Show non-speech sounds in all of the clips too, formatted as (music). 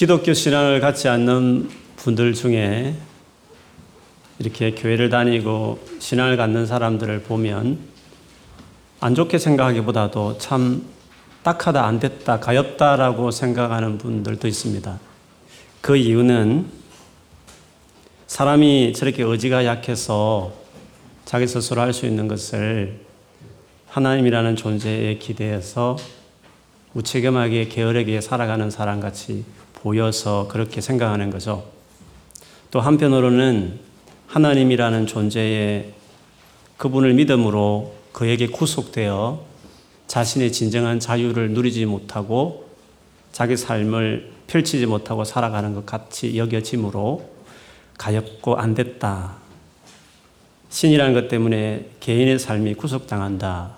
기독교 신앙을 갖지 않는 분들 중에 이렇게 교회를 다니고 신앙을 갖는 사람들을 보면 안 좋게 생각하기보다도 참 딱하다, 안 됐다, 가엽다라고 생각하는 분들도 있습니다. 그 이유는 사람이 저렇게 의지가 약해서 자기 스스로 할 수 있는 것을 하나님이라는 존재에 기대해서 무책임하게 게으르게 살아가는 사람 같이 보여서 그렇게 생각하는 거죠. 또 한편으로는 하나님이라는 존재의 그분을 믿음으로 그에게 구속되어 자신의 진정한 자유를 누리지 못하고 자기 삶을 펼치지 못하고 살아가는 것 같이 여겨지므로 가엽고 안 됐다. 신이라는 것 때문에 개인의 삶이 구속당한다.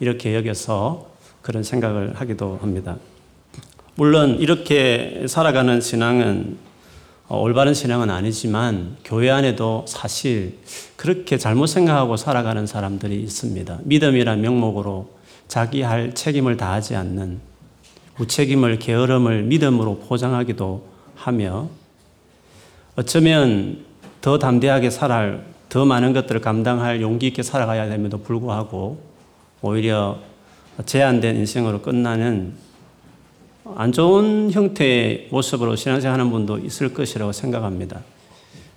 이렇게 여겨서 그런 생각을 하기도 합니다. 물론 이렇게 살아가는 신앙은 어, 올바른 신앙은 아니지만 교회 안에도 사실 그렇게 잘못 생각하고 살아가는 사람들이 있습니다. 믿음이란 명목으로 자기 할 책임을 다하지 않는 무책임을 게으름을 믿음으로 포장하기도 하며 어쩌면 더 담대하게 살아갈 더 많은 것들을 감당할 용기 있게 살아가야 됨에도 불구하고 오히려 제한된 인생으로 끝나는 안 좋은 형태의 모습으로 신앙생활 하는 분도 있을 것이라고 생각합니다.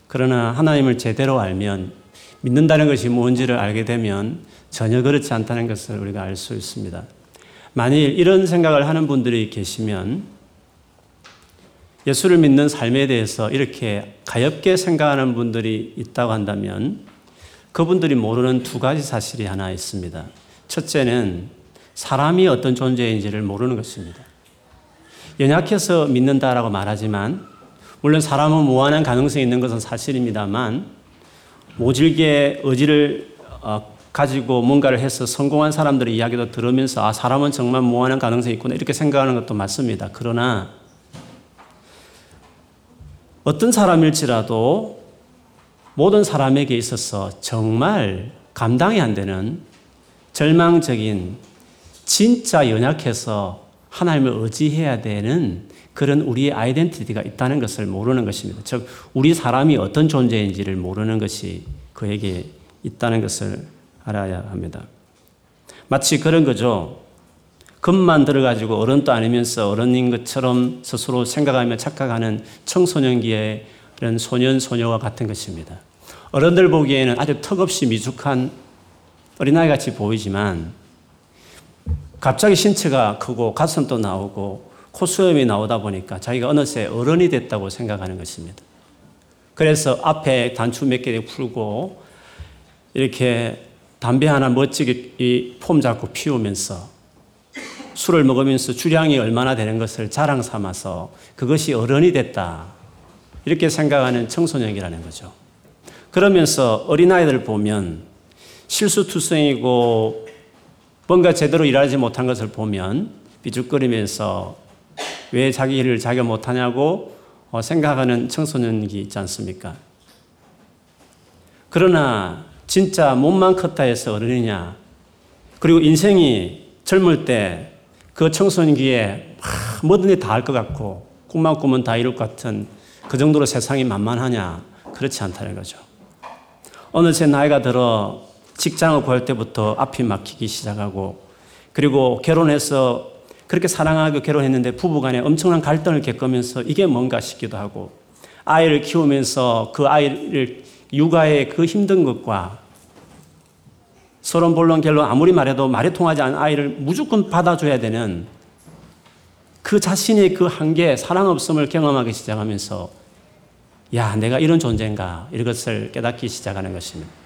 그러나 하나님을 제대로 알면 믿는다는 것이 뭔지를 알게 되면 전혀 그렇지 않다는 것을 우리가 알 수 있습니다. 만일 이런 생각을 하는 분들이 계시면 예수를 믿는 삶에 대해서 이렇게 가엽게 생각하는 분들이 있다고 한다면 그분들이 모르는 두 가지 사실이 하나 있습니다. 첫째는 사람이 어떤 존재인지를 모르는 것입니다. 연약해서 믿는다라고 말하지만 물론 사람은 무한한 가능성이 있는 것은 사실입니다만 모질게 의지를 어, 가지고 뭔가를 해서 성공한 사람들의 이야기도 들으면서 아 사람은 정말 무한한 가능성이 있구나 이렇게 생각하는 것도 맞습니다. 그러나 어떤 사람일지라도 모든 사람에게 있어서 정말 감당이 안 되는 절망적인 진짜 연약해서 하나님을 의지해야 되는 그런 우리의 아이덴티티가 있다는 것을 모르는 것입니다. 즉, 우리 사람이 어떤 존재인지를 모르는 것이 그에게 있다는 것을 알아야 합니다. 마치 그런 거죠. 금만 들어가지고 어른도 아니면서 어른인 것처럼 스스로 생각하며 착각하는 청소년기의 이런 소년, 소녀와 같은 것입니다. 어른들 보기에는 아주 턱없이 미숙한 어린아이 같이 보이지만 갑자기 신체가 크고 가슴도 나오고 코수염이 나오다 보니까 자기가 어느새 어른이 됐다고 생각하는 것입니다. 그래서 앞에 단추 몇개 풀고 이렇게 담배 하나 멋지게 폼 잡고 피우면서 술을 먹으면서 주량이 얼마나 되는 것을 자랑 삼아서 그것이 어른이 됐다. 이렇게 생각하는 청소년이라는 거죠. 그러면서 어린아이들 보면 실수투성이고 뭔가 제대로 일하지 못한 것을 보면 삐죽거리면서 왜 자기 일을 자기가 못하냐고 어, 생각하는 청소년기 있지 않습니까? 그러나 진짜 몸만 컸다 해서 어른이냐? 그리고 인생이 젊을 때 그 청소년기에 뭐든지 다 할 것 같고 꿈만 꾸면 다 이룰 것 같은 그 정도로 세상이 만만하냐? 그렇지 않다는 거죠. 어느새 나이가 들어 직장을 구할 때부터 앞이 막히기 시작하고 그리고 결혼해서 그렇게 사랑하고 결혼했는데 부부간에 엄청난 갈등을 겪으면서 이게 뭔가 싶기도 하고 아이를 키우면서 그 아이를 육아의 그 힘든 것과 서론 본론 결론 아무리 말해도 말이 통하지 않은 아이를 무조건 받아줘야 되는 그 자신의 그 한계, 사랑 없음을 경험하기 시작하면서 야, 내가 이런 존재인가 이것을 깨닫기 시작하는 것입니다.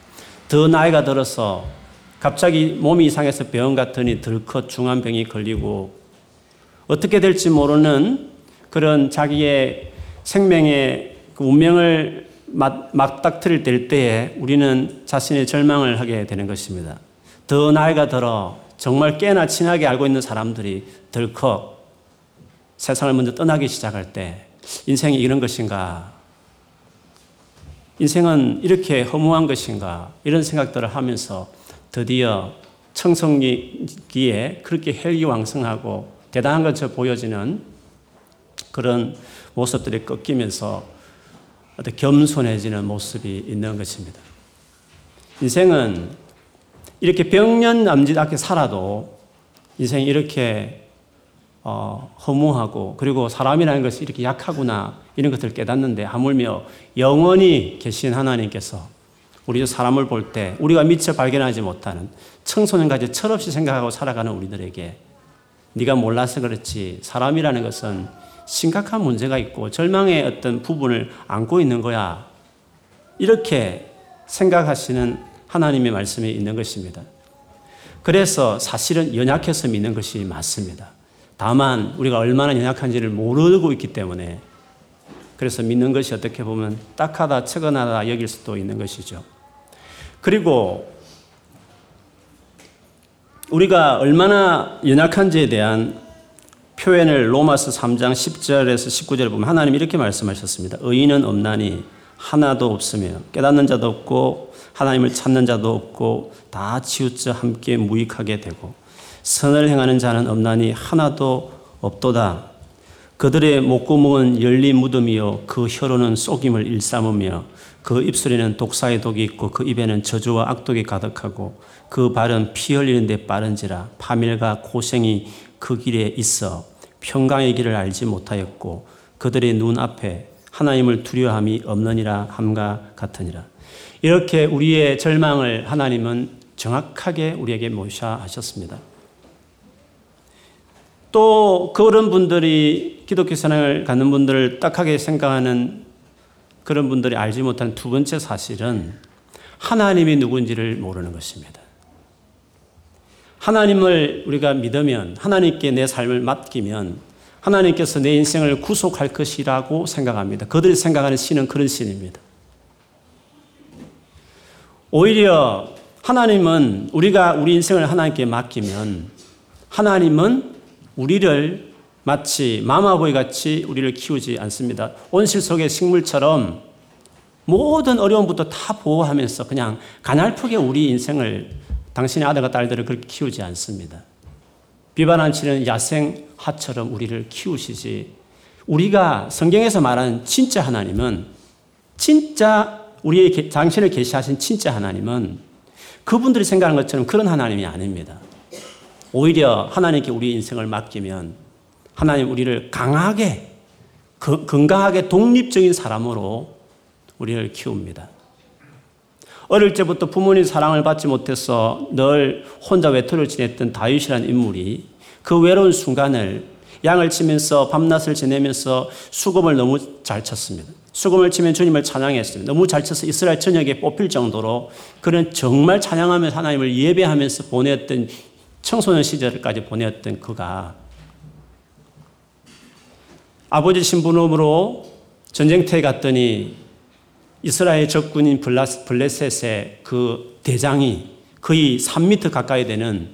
더 나이가 들어서 갑자기 몸이 이상해서 병원 갔더니 들컷 중환병이 걸리고 어떻게 될지 모르는 그런 자기의 생명의 그 운명을 막닥트릴 될 때에 우리는 자신의 절망을 하게 되는 것입니다. 더 나이가 들어 정말 꽤나 친하게 알고 있는 사람들이 덜컥 세상을 먼저 떠나기 시작할 때 인생이 이런 것인가 인생은 이렇게 허무한 것인가 이런 생각들을 하면서 드디어 청성기에 그렇게 헬기왕성하고 대단한 것처럼 보여지는 그런 모습들이 꺾이면서 어떤 겸손해지는 모습이 있는 것입니다. 인생은 이렇게 병년 남짓하게 살아도 인생이 이렇게 어, 허무하고 그리고 사람이라는 것이 이렇게 약하구나 이런 것을 깨닫는데 하물며 영원히 계신 하나님께서 우리 사람을 볼 때 우리가 미처 발견하지 못하는 청소년까지 철없이 생각하고 살아가는 우리들에게 네가 몰라서 그렇지 사람이라는 것은 심각한 문제가 있고 절망의 어떤 부분을 안고 있는 거야. 이렇게 생각하시는 하나님의 말씀이 있는 것입니다. 그래서 사실은 연약해서 믿는 것이 맞습니다. 다만 우리가 얼마나 연약한지를 모르고 있기 때문에 그래서 믿는 것이 어떻게 보면 딱하다, 처근하다 여길 수도 있는 것이죠. 그리고 우리가 얼마나 연약한지에 대한 표현을 로마서 3장 10절에서 19절에 보면 하나님 이렇게 말씀하셨습니다. 의인은 없나니 하나도 없으며 깨닫는 자도 없고 하나님을 찾는 자도 없고 다 치우쳐 함께 무익하게 되고 선을 행하는 자는 없나니 하나도 없도다. 그들의 목구멍은 열린 무덤이요 그 혀로는 속임을 일삼으며 그 입술에는 독사의 독이 있고 그 입에는 저주와 악독이 가득하고 그 발은 피 흘리는 데 빠른지라 파멸과 고생이 그 길에 있어 평강의 길을 알지 못하였고 그들의 눈 앞에 하나님을 두려함이 없느니라 함과 같으니라. 이렇게 우리의 절망을 하나님은 정확하게 우리에게 모셔 하셨습니다. 또 그런 분들이 기독교 신앙을 갖는 분들을 딱하게 생각하는 그런 분들이 알지 못하는 두 번째 사실은 하나님이 누군지를 모르는 것입니다. 하나님을 우리가 믿으면 하나님께 내 삶을 맡기면 하나님께서 내 인생을 구속할 것이라고 생각합니다. 그들이 생각하는 신은 그런 신입니다. 오히려 하나님은 우리가 우리 인생을 하나님께 맡기면 하나님은 우리를 마치 마마보이 같이 우리를 키우지 않습니다. 온실 속의 식물처럼 모든 어려움부터 다 보호하면서 그냥 가날프게 우리 인생을 당신의 아들과 딸들을 그렇게 키우지 않습니다. 비바람 치는 야생 하처럼 우리를 키우시지. 우리가 성경에서 말하는 진짜 하나님은 진짜 우리의 당신을 계시하신 진짜 하나님은 그분들이 생각하는 것처럼 그런 하나님이 아닙니다. 오히려 하나님께 우리 인생을 맡기면 하나님 우리를 강하게 건강하게 독립적인 사람으로 우리를 키웁니다. 어릴 때부터 부모님 사랑을 받지 못해서 늘 혼자 외톨이를 지냈던 다윗이라는 인물이 그 외로운 순간을 양을 치면서 밤낮을 지내면서 수금을 너무 잘 쳤습니다. 수금을 치면 주님을 찬양했습니다. 너무 잘 쳐서 이스라엘 전역에 뽑힐 정도로 그런 정말 찬양하면서 하나님을 예배하면서 보냈던 청소년 시절까지 보냈던 그가 아버지 신부름으로 전쟁터에 갔더니 이스라엘 적군인 블레셋의 그 대장이 거의 3미터 가까이 되는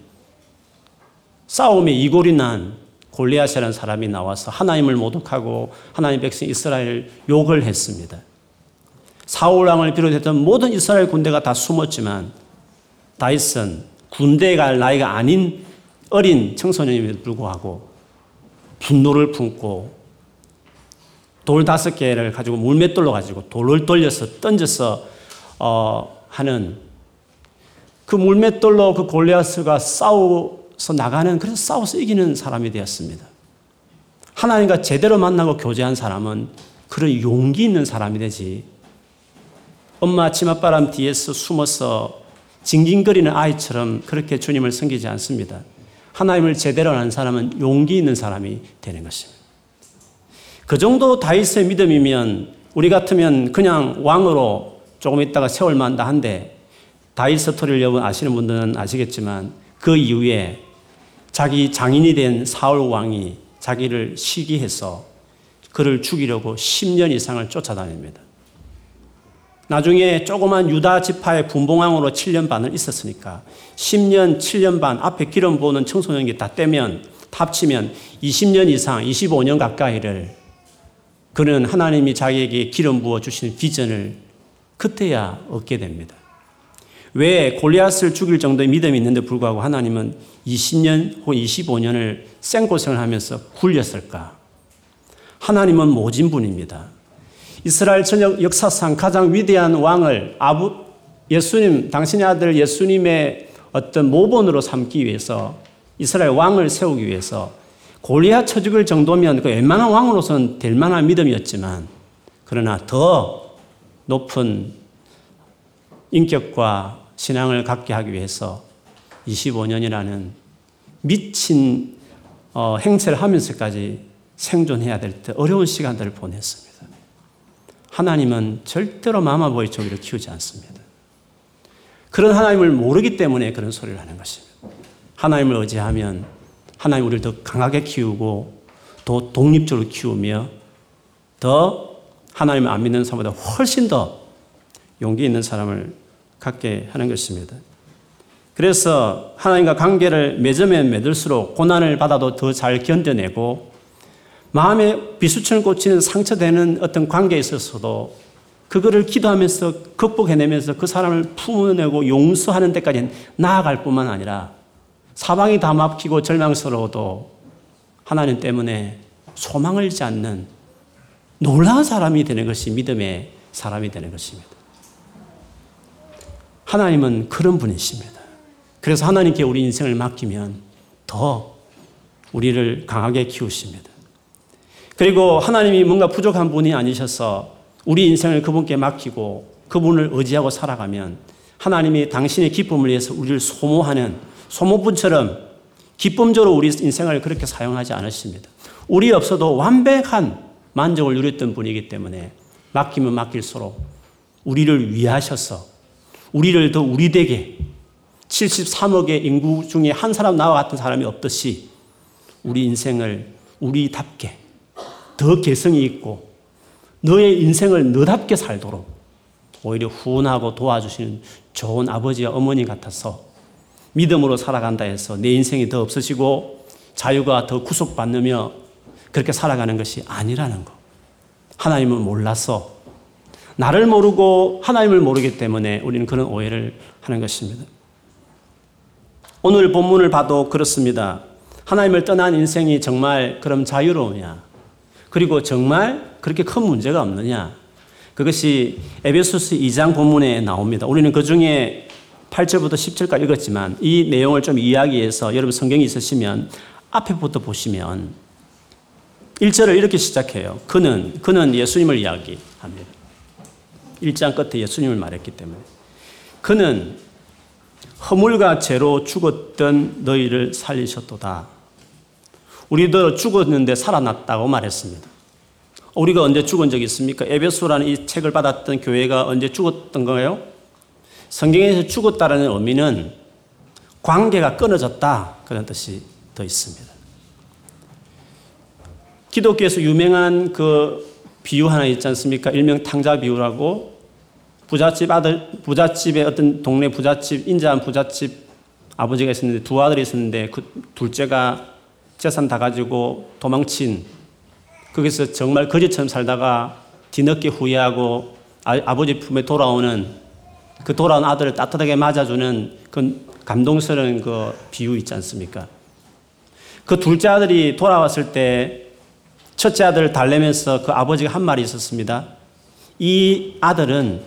싸움에 이골이 난 골리앗이라는 사람이 나와서 하나님을 모독하고 하나님 백성 이스라엘 욕을 했습니다. 사울 왕을 비롯했던 모든 이스라엘 군대가 다 숨었지만 다윗은 군대에 갈 나이가 아닌 어린 청소년임에도 불구하고 분노를 품고 돌 다섯 개를 가지고 물맷돌로 가지고 돌을 돌려서 던져서 어, 하는 그 물맷돌로 그 골리앗과 싸워서 나가는 그래서 싸워서 이기는 사람이 되었습니다. 하나님과 제대로 만나고 교제한 사람은 그런 용기 있는 사람이 되지. 엄마 치맛바람 뒤에서 숨어서 징징거리는 아이처럼 그렇게 주님을 섬기지 않습니다. 하나님을 제대로 아는 사람은 용기 있는 사람이 되는 것입니다. 그 정도 다윗의 믿음이면 우리 같으면 그냥 왕으로 조금 있다가 세월 만다 한데 다윗 스토리를 여러분 아시는 분들은 아시겠지만 그 이후에 자기 장인이 된 사울 왕이 자기를 시기해서 그를 죽이려고 10년 이상을 쫓아다닙니다. 나중에 조그만 유다 지파의 분봉왕으로 7년 반을 있었으니까 10년, 7년 반 앞에 기름 부는 청소년기 다 떼면 합치면 20년 이상, 25년 가까이를 그는 하나님이 자기에게 기름 부어 주신 비전을 그때야 얻게 됩니다. 왜 골리앗을 죽일 정도의 믿음이 있는데 불구하고 하나님은 20년 혹은 25년을 생고생을 하면서 굴렸을까? 하나님은 모진 분입니다. 이스라엘 전역 역사상 가장 위대한 왕을 아부 예수님 당신의 아들 예수님의 어떤 모본으로 삼기 위해서 이스라엘 왕을 세우기 위해서 골리앗 처죽을 정도면 그 웬만한 왕으로서는 될 만한 믿음이었지만 그러나 더 높은 인격과 신앙을 갖게 하기 위해서 25년이라는 미친 어, 행세를 하면서까지 생존해야 될 때 어려운 시간들을 보냈습니다. 하나님은 절대로 마마보이 종이를 키우지 않습니다. 그런 하나님을 모르기 때문에 그런 소리를 하는 것입니다. 하나님을 의지하면 하나님 우리를 더 강하게 키우고 더 독립적으로 키우며 더 하나님을 안 믿는 사람보다 훨씬 더 용기 있는 사람을 갖게 하는 것입니다. 그래서 하나님과 관계를 맺으면 맺을수록 고난을 받아도 더 잘 견뎌내고 마음에 비수처럼 꽂히는 상처되는 어떤 관계에 있어서도 그거를 기도하면서 극복해내면서 그 사람을 품어내고 용서하는 데까지 나아갈 뿐만 아니라 사방이 다 막히고 절망스러워도 하나님 때문에 소망을 잃지 않는 놀라운 사람이 되는 것이 믿음의 사람이 되는 것입니다. 하나님은 그런 분이십니다. 그래서 하나님께 우리 인생을 맡기면 더 우리를 강하게 키우십니다. 그리고 하나님이 뭔가 부족한 분이 아니셔서 우리 인생을 그분께 맡기고 그분을 의지하고 살아가면 하나님이 당신의 기쁨을 위해서 우리를 소모하는 소모분처럼 기쁨적으로 우리 인생을 그렇게 사용하지 않으십니다. 우리 없어도 완벽한 만족을 누렸던 분이기 때문에 맡기면 맡길수록 우리를 위하셔서 우리를 더 우리되게 73억의 인구 중에 한 사람 나와 같은 사람이 없듯이 우리 인생을 우리답게 더 개성이 있고 너의 인생을 너답게 살도록 오히려 후원하고 도와주시는 좋은 아버지와 어머니 같아서 믿음으로 살아간다 해서 내 인생이 더 없어지고 자유가 더 구속받으며 그렇게 살아가는 것이 아니라는 거. 하나님을 몰라서 나를 모르고 하나님을 모르기 때문에 우리는 그런 오해를 하는 것입니다. 오늘 본문을 봐도 그렇습니다. 하나님을 떠난 인생이 정말 그럼 자유로우냐? 그리고 정말 그렇게 큰 문제가 없느냐? 그것이 에베소스 2장 본문에 나옵니다. 우리는 그 중에 8절부터 10절까지 읽었지만 이 내용을 좀 이야기해서 여러분 성경이 있으시면 앞에부터 보시면 1절을 이렇게 시작해요. 그는, 그는 예수님을 이야기합니다. 1장 끝에 예수님을 말했기 때문에. 그는 허물과 죄로 죽었던 너희를 살리셨도다. 우리도 죽었는데 살아났다고 말했습니다. 우리가 언제 죽은 적이 있습니까? 에베소라는 이 책을 받았던 교회가 언제 죽었던 거예요? 성경에서 죽었다라는 의미는 관계가 끊어졌다 그런 뜻이 더 있습니다. 기독교에서 유명한 그 비유 하나 있지 않습니까? 일명 탕자 비유라고 부잣집 아들 부잣집의 어떤 동네 부잣집 인자한 부잣집 아버지가 있었는데 두 아들이 있었는데 그 둘째가 재산 다 가지고 도망친 거기서 정말 거지처럼 살다가 뒤늦게 후회하고 아, 버지 품에 돌아오는 그 돌아온 아들을 따뜻하게 맞아주는 그 감동스러운 그 비유 있지 않습니까? 그 둘째 아들이 돌아왔을 때 첫째 아들을 달래면서 그 아버지가 한 말이 있었습니다. 이 아들은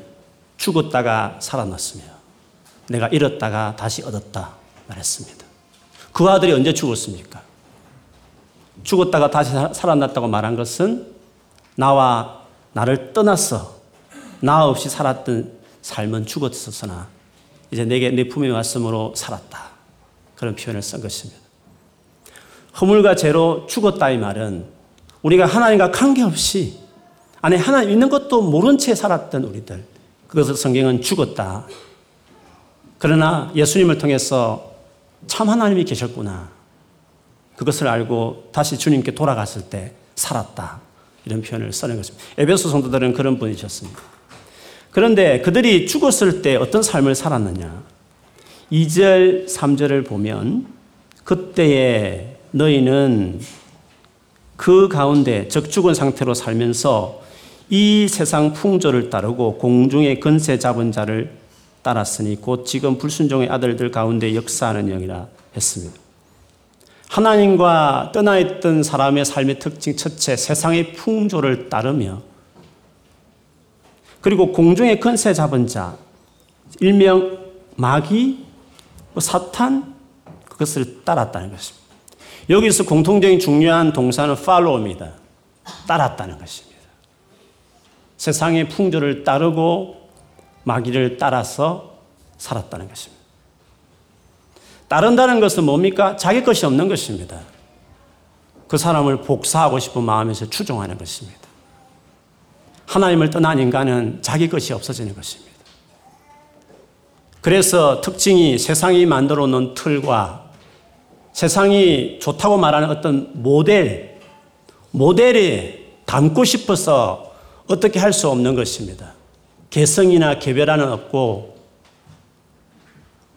죽었다가 살아났으며 내가 잃었다가 다시 얻었다 말했습니다. 그 아들이 언제 죽었습니까? 죽었다가 다시 살아났다고 말한 것은 나와 나를 떠났어. 나 없이 살았던 삶은 죽었었으나 이제 내게 내 품에 왔으므로 살았다. 그런 표현을 쓴 것입니다. 허물과 죄로 죽었다 이 말은 우리가 하나님과 관계없이 안에 하나님 있는 것도 모른 채 살았던 우리들 그것을 성경은 죽었다. 그러나 예수님을 통해서 참 하나님이 계셨구나. 그것을 알고 다시 주님께 돌아갔을 때 살았다. 이런 표현을 쓰는 것입니다. 에베소 성도들은 그런 분이셨습니다. 그런데 그들이 죽었을 때 어떤 삶을 살았느냐? 2절, 3절을 보면 그때에 너희는 그 가운데 적 죽은 상태로 살면서 이 세상 풍조를 따르고 공중의 근세 잡은 자를 따랐으니 곧 지금 불순종의 아들들 가운데 역사하는 영이라 했습니다. 하나님과 떠나 있던 사람의 삶의 특징 첫째, 세상의 풍조를 따르며 그리고 공중의 근세 잡은 자, 일명 마귀, 뭐 사탄, 그것을 따랐다는 것입니다. 여기서 공통적인 중요한 동사는 follow입니다. 따랐다는 것입니다. 세상의 풍조를 따르고 마귀를 따라서 살았다는 것입니다. 따른다는 것은 뭡니까? 자기 것이 없는 것입니다. 그 사람을 복사하고 싶은 마음에서 추종하는 것입니다. 하나님을 떠난 인간은 자기 것이 없어지는 것입니다. 그래서 특징이 세상이 만들어 놓은 틀과 세상이 좋다고 말하는 어떤 모델, 모델이 담고 싶어서 어떻게 할 수 없는 것입니다. 개성이나 개별화는 없고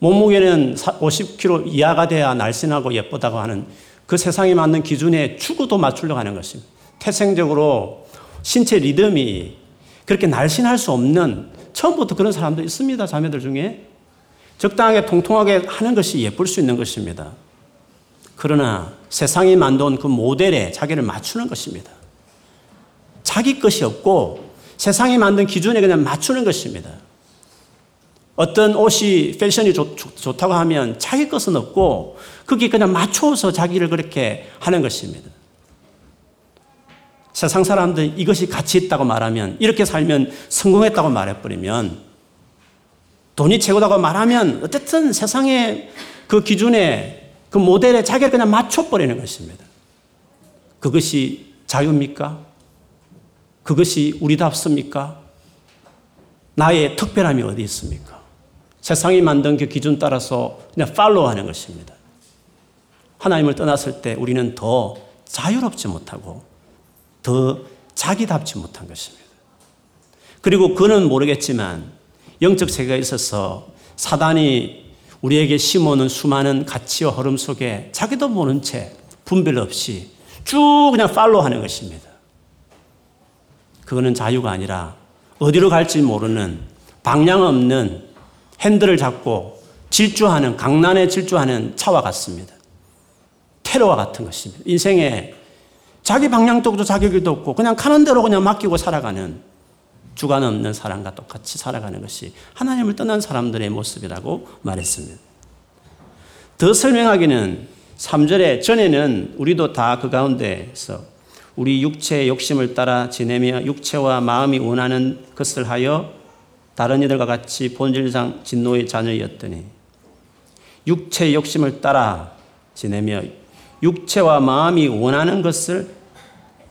몸무게는 50kg 이하가 돼야 날씬하고 예쁘다고 하는 그 세상에 맞는 기준에 추구도 맞추려고 하는 것입니다. 태생적으로 신체 리듬이 그렇게 날씬할 수 없는 처음부터 그런 사람도 있습니다. 자매들 중에. 적당하게 통통하게 하는 것이 예쁠 수 있는 것입니다. 그러나 세상이 만든 그 모델에 자기를 맞추는 것입니다. 자기 것이 없고 세상이 만든 기준에 그냥 맞추는 것입니다. 어떤 옷이 패션이 좋, 다고 하면 자기 것은 없고 그게 그냥 맞춰서 자기를 그렇게 하는 것입니다. 세상 사람들 이것이 가치 있다고 말하면 이렇게 살면 성공했다고 말해버리면 돈이 최고다고 말하면 어쨌든 세상의 그 기준에 그 모델에 자기를 그냥 맞춰버리는 것입니다. 그것이 자유입니까? 그것이 우리답습니까? 나의 특별함이 어디 있습니까? 세상이 만든 그 기준 따라서 그냥 팔로우 하는 것입니다. 하나님을 떠났을 때 우리는 더 자유롭지 못하고 더 자기답지 못한 것입니다. 그리고 그는 모르겠지만 영적 세계가 있어서 사단이 우리에게 심어놓은 수많은 가치와 흐름 속에 자기도 모른 채 분별 없이 쭉 그냥 팔로우 하는 것입니다. 그거는 자유가 아니라 어디로 갈지 모르는 방향 없는 핸들을 잡고 질주하는, 강난에 질주하는 차와 같습니다. 테러와 같은 것입니다. 인생에 자기 방향도 자기 길도 없고 그냥 가는 대로 그냥 맡기고 살아가는 주관 없는 사람과 똑같이 살아가는 것이 하나님을 떠난 사람들의 모습이라고 말했습니다. 더 설명하기는 3절에 전에는 우리도 다 그 가운데서 우리 육체의 욕심을 따라 지내며 육체와 마음이 원하는 것을 하여 다른 이들과 같이 본질상 진노의 자녀였더니 육체의 욕심을 따라 지내며 육체와 마음이 원하는 것을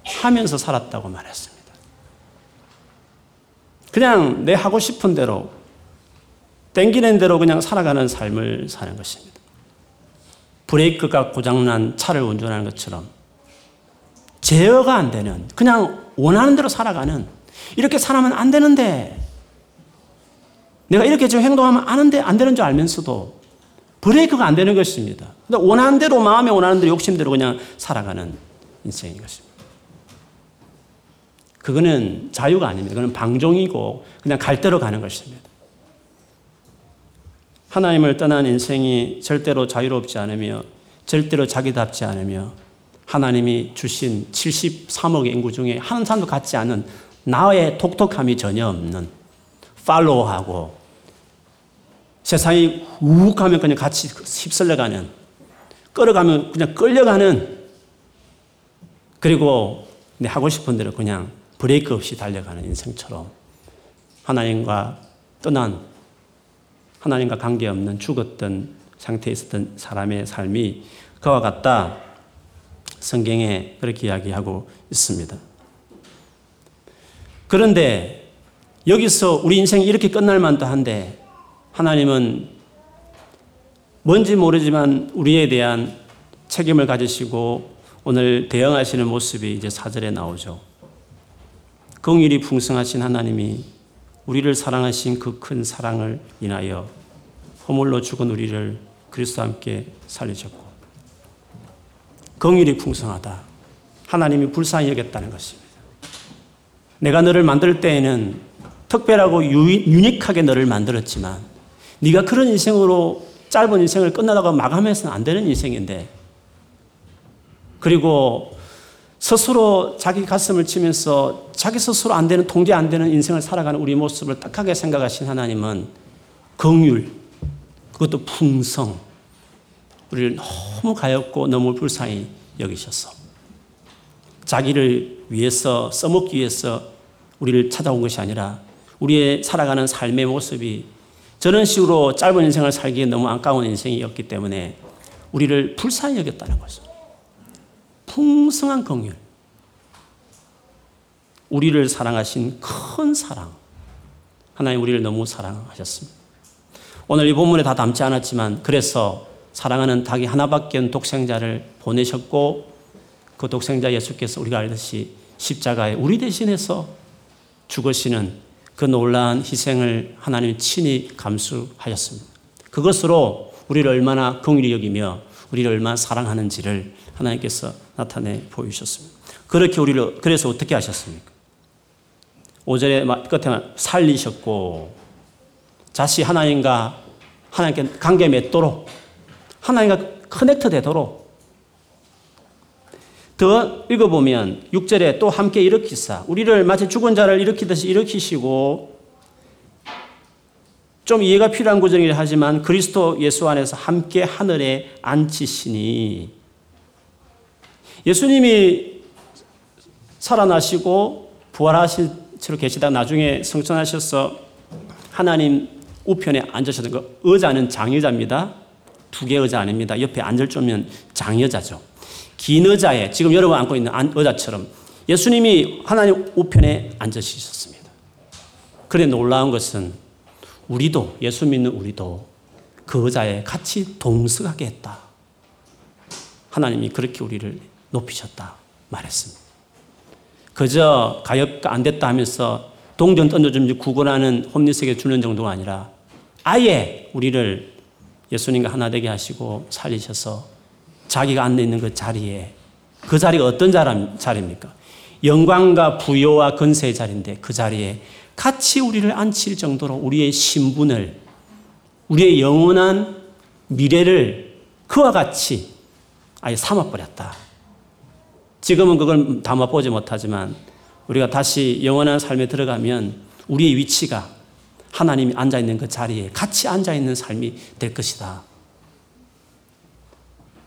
하면서 살았다고 말했습니다. 그냥 내 하고 싶은 대로 땡기는 대로 그냥 살아가는 삶을 사는 것입니다. 브레이크가 고장난 차를 운전하는 것처럼 제어가 안 되는 그냥 원하는 대로 살아가는 이렇게 살아면 안 되는데 내가 이렇게 지금 행동하면 아는데 안 되는 줄 알면서도 브레이크가 안 되는 것입니다. 원하는 대로 마음에 원하는 대로 욕심대로 그냥 살아가는 인생인 것입니다. 그거는 자유가 아닙니다. 그거는 방종이고 그냥 갈 대로 가는 것입니다. 하나님을 떠난 인생이 절대로 자유롭지 않으며 절대로 자기답지 않으며 하나님이 주신 73억의 인구 중에 한 사람도 갖지 않은 나의 독특함이 전혀 없는 팔로우하고 세상이 욱 하면 그냥 같이 휩쓸려가는 끌어가면 그냥 끌려가는 그리고 내 하고 싶은 대로 그냥 브레이크 없이 달려가는 인생처럼 하나님과 떠난 하나님과 관계없는 죽었던 상태에 있었던 사람의 삶이 그와 같다. 성경에 그렇게 이야기하고 있습니다. 그런데 여기서 우리 인생이 이렇게 끝날 만도 한데 하나님은 뭔지 모르지만 우리에 대한 책임을 가지시고 오늘 대응하시는 모습이 이제 사절에 나오죠. 긍휼이 풍성하신 하나님이 우리를 사랑하신 그 큰 사랑을 인하여 허물로 죽은 우리를 그리스도와 함께 살리셨고 긍휼이 풍성하다. 하나님이 불쌍히 여겼다는 것입니다. 내가 너를 만들 때에는 특별하고 유니크하게 너를 만들었지만 네가 그런 인생으로 짧은 인생을 끝나다가 마감해서는 안 되는 인생인데. 그리고 스스로 자기 가슴을 치면서 자기 스스로 안 되는 통제 안 되는 인생을 살아가는 우리 모습을 딱하게 생각하신 하나님은 긍휼 그것도 풍성 우리를 너무 가엽고 너무 불쌍히 여기셔서 자기를 위해서 써먹기 위해서 우리를 찾아온 것이 아니라 우리의 살아가는 삶의 모습이 저런 식으로 짧은 인생을 살기에 너무 아까운 인생이었기 때문에 우리를 불쌍히 여겼다는 거죠. 풍성한 긍휼. 우리를 사랑하신 큰 사랑. 하나님 우리를 너무 사랑하셨습니다. 오늘 이 본문에 다 담지 않았지만 그래서 사랑하는 닭이 하나밖에 독생자를 보내셨고 그 독생자 예수께서 우리가 알듯이 십자가에 우리 대신해서 죽으시는 그 놀라운 희생을 하나님이 친히 감수하셨습니다. 그것으로 우리를 얼마나 긍휼히 여기며 우리를 얼마나 사랑하는지를 하나님께서 나타내 보이셨습니다. 그렇게 우리를 그래서 어떻게 하셨습니까? 5절에 끝에 살리셨고 자시 하나님과 하나님께 관계 맺도록 하나님과 커넥트 되도록 더 읽어보면 6절에 또 함께 일으키사 우리를 마치 죽은 자를 일으키듯이 일으키시고 좀 이해가 필요한 구절이긴 하지만 그리스도 예수 안에서 함께 하늘에 앉히시니 예수님이 살아나시고 부활하신 채로 계시다 나중에 성천하셔서 하나님 우편에 앉으셨던 거 의자는 장의자입니다. 두 개 의자 아닙니다. 옆에 앉을 줄면 장여자죠. 긴 의자에 지금 여러분 앉고 있는 의자처럼 예수님이 하나님 우편에 앉으셨습니다. 그런데 놀라운 것은 우리도 예수 믿는 우리도 그 의자에 같이 동석하게 했다. 하나님이 그렇게 우리를 높이셨다 말했습니다. 그저 가엾가 안 됐다 하면서 동전 던져주면 구걸하는 홈리스에게 주는 정도가 아니라 아예 우리를 예수님과 하나 되게 하시고 살리셔서 자기가 앉아 있는 그 자리에 그 자리가 어떤 자리입니까? 영광과 부여와 건세의 자리인데 그 자리에 같이 우리를 앉힐 정도로 우리의 신분을 우리의 영원한 미래를 그와 같이 아예 삼아버렸다. 지금은 그걸 담아보지 못하지만 우리가 다시 영원한 삶에 들어가면 우리의 위치가 하나님이 앉아있는 그 자리에 같이 앉아있는 삶이 될 것이다.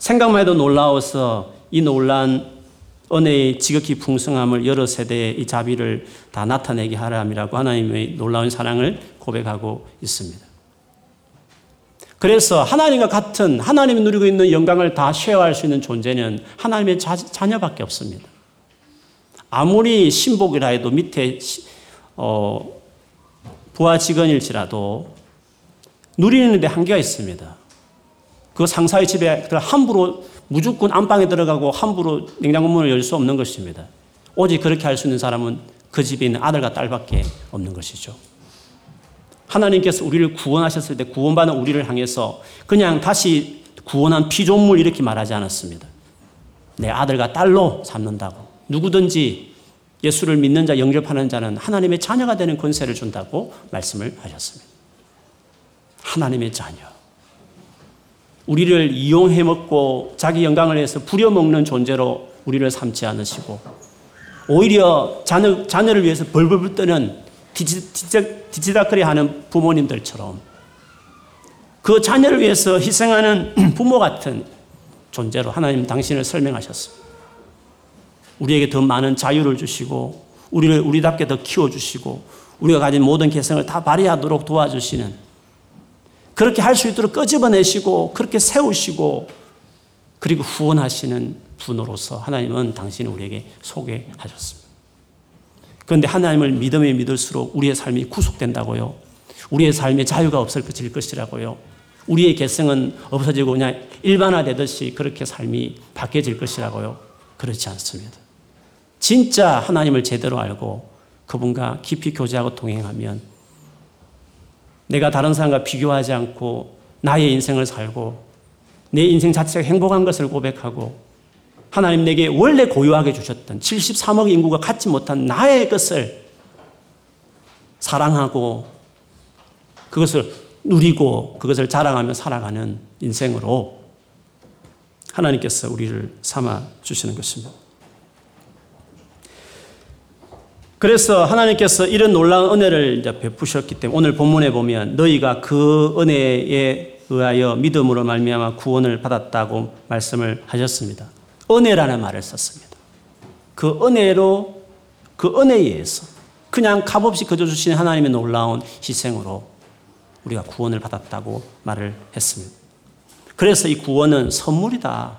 생각만 해도 놀라워서 이 놀란 은혜의 지극히 풍성함을 여러 세대의 이 자비를 다 나타내게 하람이라고 하나님의 놀라운 사랑을 고백하고 있습니다. 그래서 하나님과 같은 하나님이 누리고 있는 영광을 다 쉐어할 수 있는 존재는 하나님의 자, 자녀밖에 없습니다. 아무리 신복이라 해도 밑에 어, 부하 직원일지라도 누리는 데 한계가 있습니다. 그 상사의 집에 함부로 무조건 안방에 들어가고 함부로 냉장고 문을 열 수 없는 것입니다. 오직 그렇게 할 수 있는 사람은 그 집에 있는 아들과 딸밖에 없는 것이죠. 하나님께서 우리를 구원하셨을 때 구원받은 우리를 향해서 그냥 다시 구원한 피조물 이렇게 말하지 않았습니다. 내 아들과 딸로 삼는다고. 누구든지 예수를 믿는 자, 영접하는 자는 하나님의 자녀가 되는 권세를 준다고 말씀을 하셨습니다. 하나님의 자녀. 우리를 이용해 먹고 자기 영광을 위해서 부려먹는 존재로 우리를 삼지 않으시고 오히려 자녀, 자녀를 위해서 벌벌 떠는 디지다거리 하는 부모님들처럼 그 자녀를 위해서 희생하는 (clears throat) 부모 같은 존재로 하나님 당신을 설명하셨습니다. 우리에게 더 많은 자유를 주시고 우리를 우리답게 더 키워주시고 우리가 가진 모든 개성을 다 발휘하도록 도와주시는 그렇게 할 수 있도록 끄집어내시고 그렇게 세우시고 그리고 후원하시는 분으로서 하나님은 당신을 우리에게 소개하셨습니다. 그런데 하나님을 믿음에 믿을수록 우리의 삶이 구속된다고요. 우리의 삶에 자유가 없어질 것이라고요. 우리의 개성은 없어지고 그냥 일반화되듯이 그렇게 삶이 바뀌어질 것이라고요. 그렇지 않습니다. 진짜 하나님을 제대로 알고 그분과 깊이 교제하고 동행하면 내가 다른 사람과 비교하지 않고 나의 인생을 살고 내 인생 자체가 행복한 것을 고백하고 하나님 내게 원래 고유하게 주셨던 73억 인구가 갖지 못한 나의 것을 사랑하고 그것을 누리고 그것을 자랑하며 살아가는 인생으로 하나님께서 우리를 삼아 주시는 것입니다. 그래서 하나님께서 이런 놀라운 은혜를 이제 베푸셨기 때문에 오늘 본문에 보면 너희가 그 은혜에 의하여 믿음으로 말미암아 구원을 받았다고 말씀을 하셨습니다. 은혜라는 말을 썼습니다. 그 은혜로 그 은혜에 의해서 그냥 값없이 거저 주신 하나님의 놀라운 희생으로 우리가 구원을 받았다고 말을 했습니다. 그래서 이 구원은 선물이다.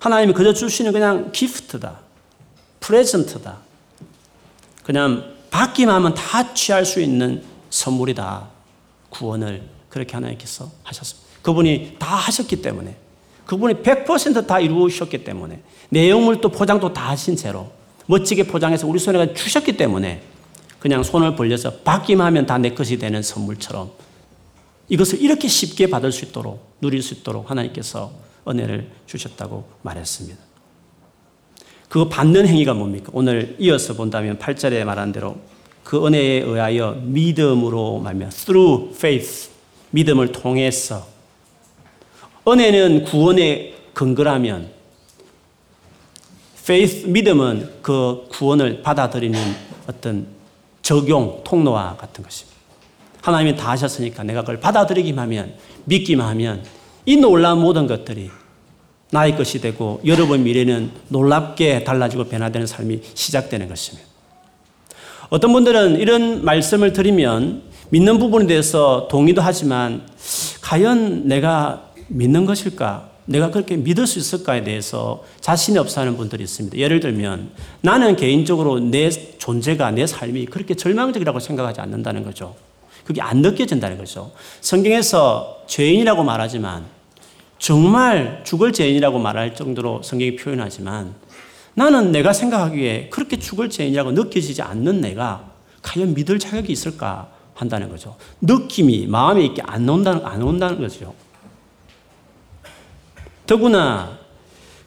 하나님이 그저 주시는 그냥 기프트다. 프레젠트다. 그냥 받기만 하면 다 취할 수 있는 선물이다. 구원을 그렇게 하나님께서 하셨습니다. 그분이 다 하셨기 때문에 그분이 100%다 이루셨기 때문에 내용물도 포장도 다 하신 채로 멋지게 포장해서 우리 손에 주셨기 때문에 그냥 손을 벌려서 받기만 하면 다 내 것이 되는 선물처럼 이것을 이렇게 쉽게 받을 수 있도록 누릴 수 있도록 하나님께서 은혜를 주셨다고 말했습니다. 그 받는 행위가 뭡니까? 오늘 이어서 본다면 8절에 말한 대로 그 은혜에 의하여 믿음으로 말며 through faith 믿음을 통해서 은혜는 구원의 근거라면 faith 믿음은 그 구원을 받아들이는 어떤 적용 통로와 같은 것입니다. 하나님이 다 하셨으니까 내가 그걸 받아들이기만 하면 믿기만 하면 이 놀라운 모든 것들이 나의 것이 되고 여러분 미래는 놀랍게 달라지고 변화되는 삶이 시작되는 것입니다. 어떤 분들은 이런 말씀을 드리면 믿는 부분에 대해서 동의도 하지만 과연 내가 믿는 것일까? 내가 그렇게 믿을 수 있을까에 대해서 자신이 없어 하는 분들이 있습니다. 예를 들면 나는 개인적으로 내 존재가 내 삶이 그렇게 절망적이라고 생각하지 않는다는 거죠. 그게 안 느껴진다는 거죠. 성경에서 죄인이라고 말하지만 정말 죽을 죄인이라고 말할 정도로 성경이 표현하지만 나는 내가 생각하기에 그렇게 죽을 죄인이라고 느껴지지 않는 내가 과연 믿을 자격이 있을까 한다는 거죠. 느낌이 마음에 있게 안 온다는, 안 온다는 거죠. 더구나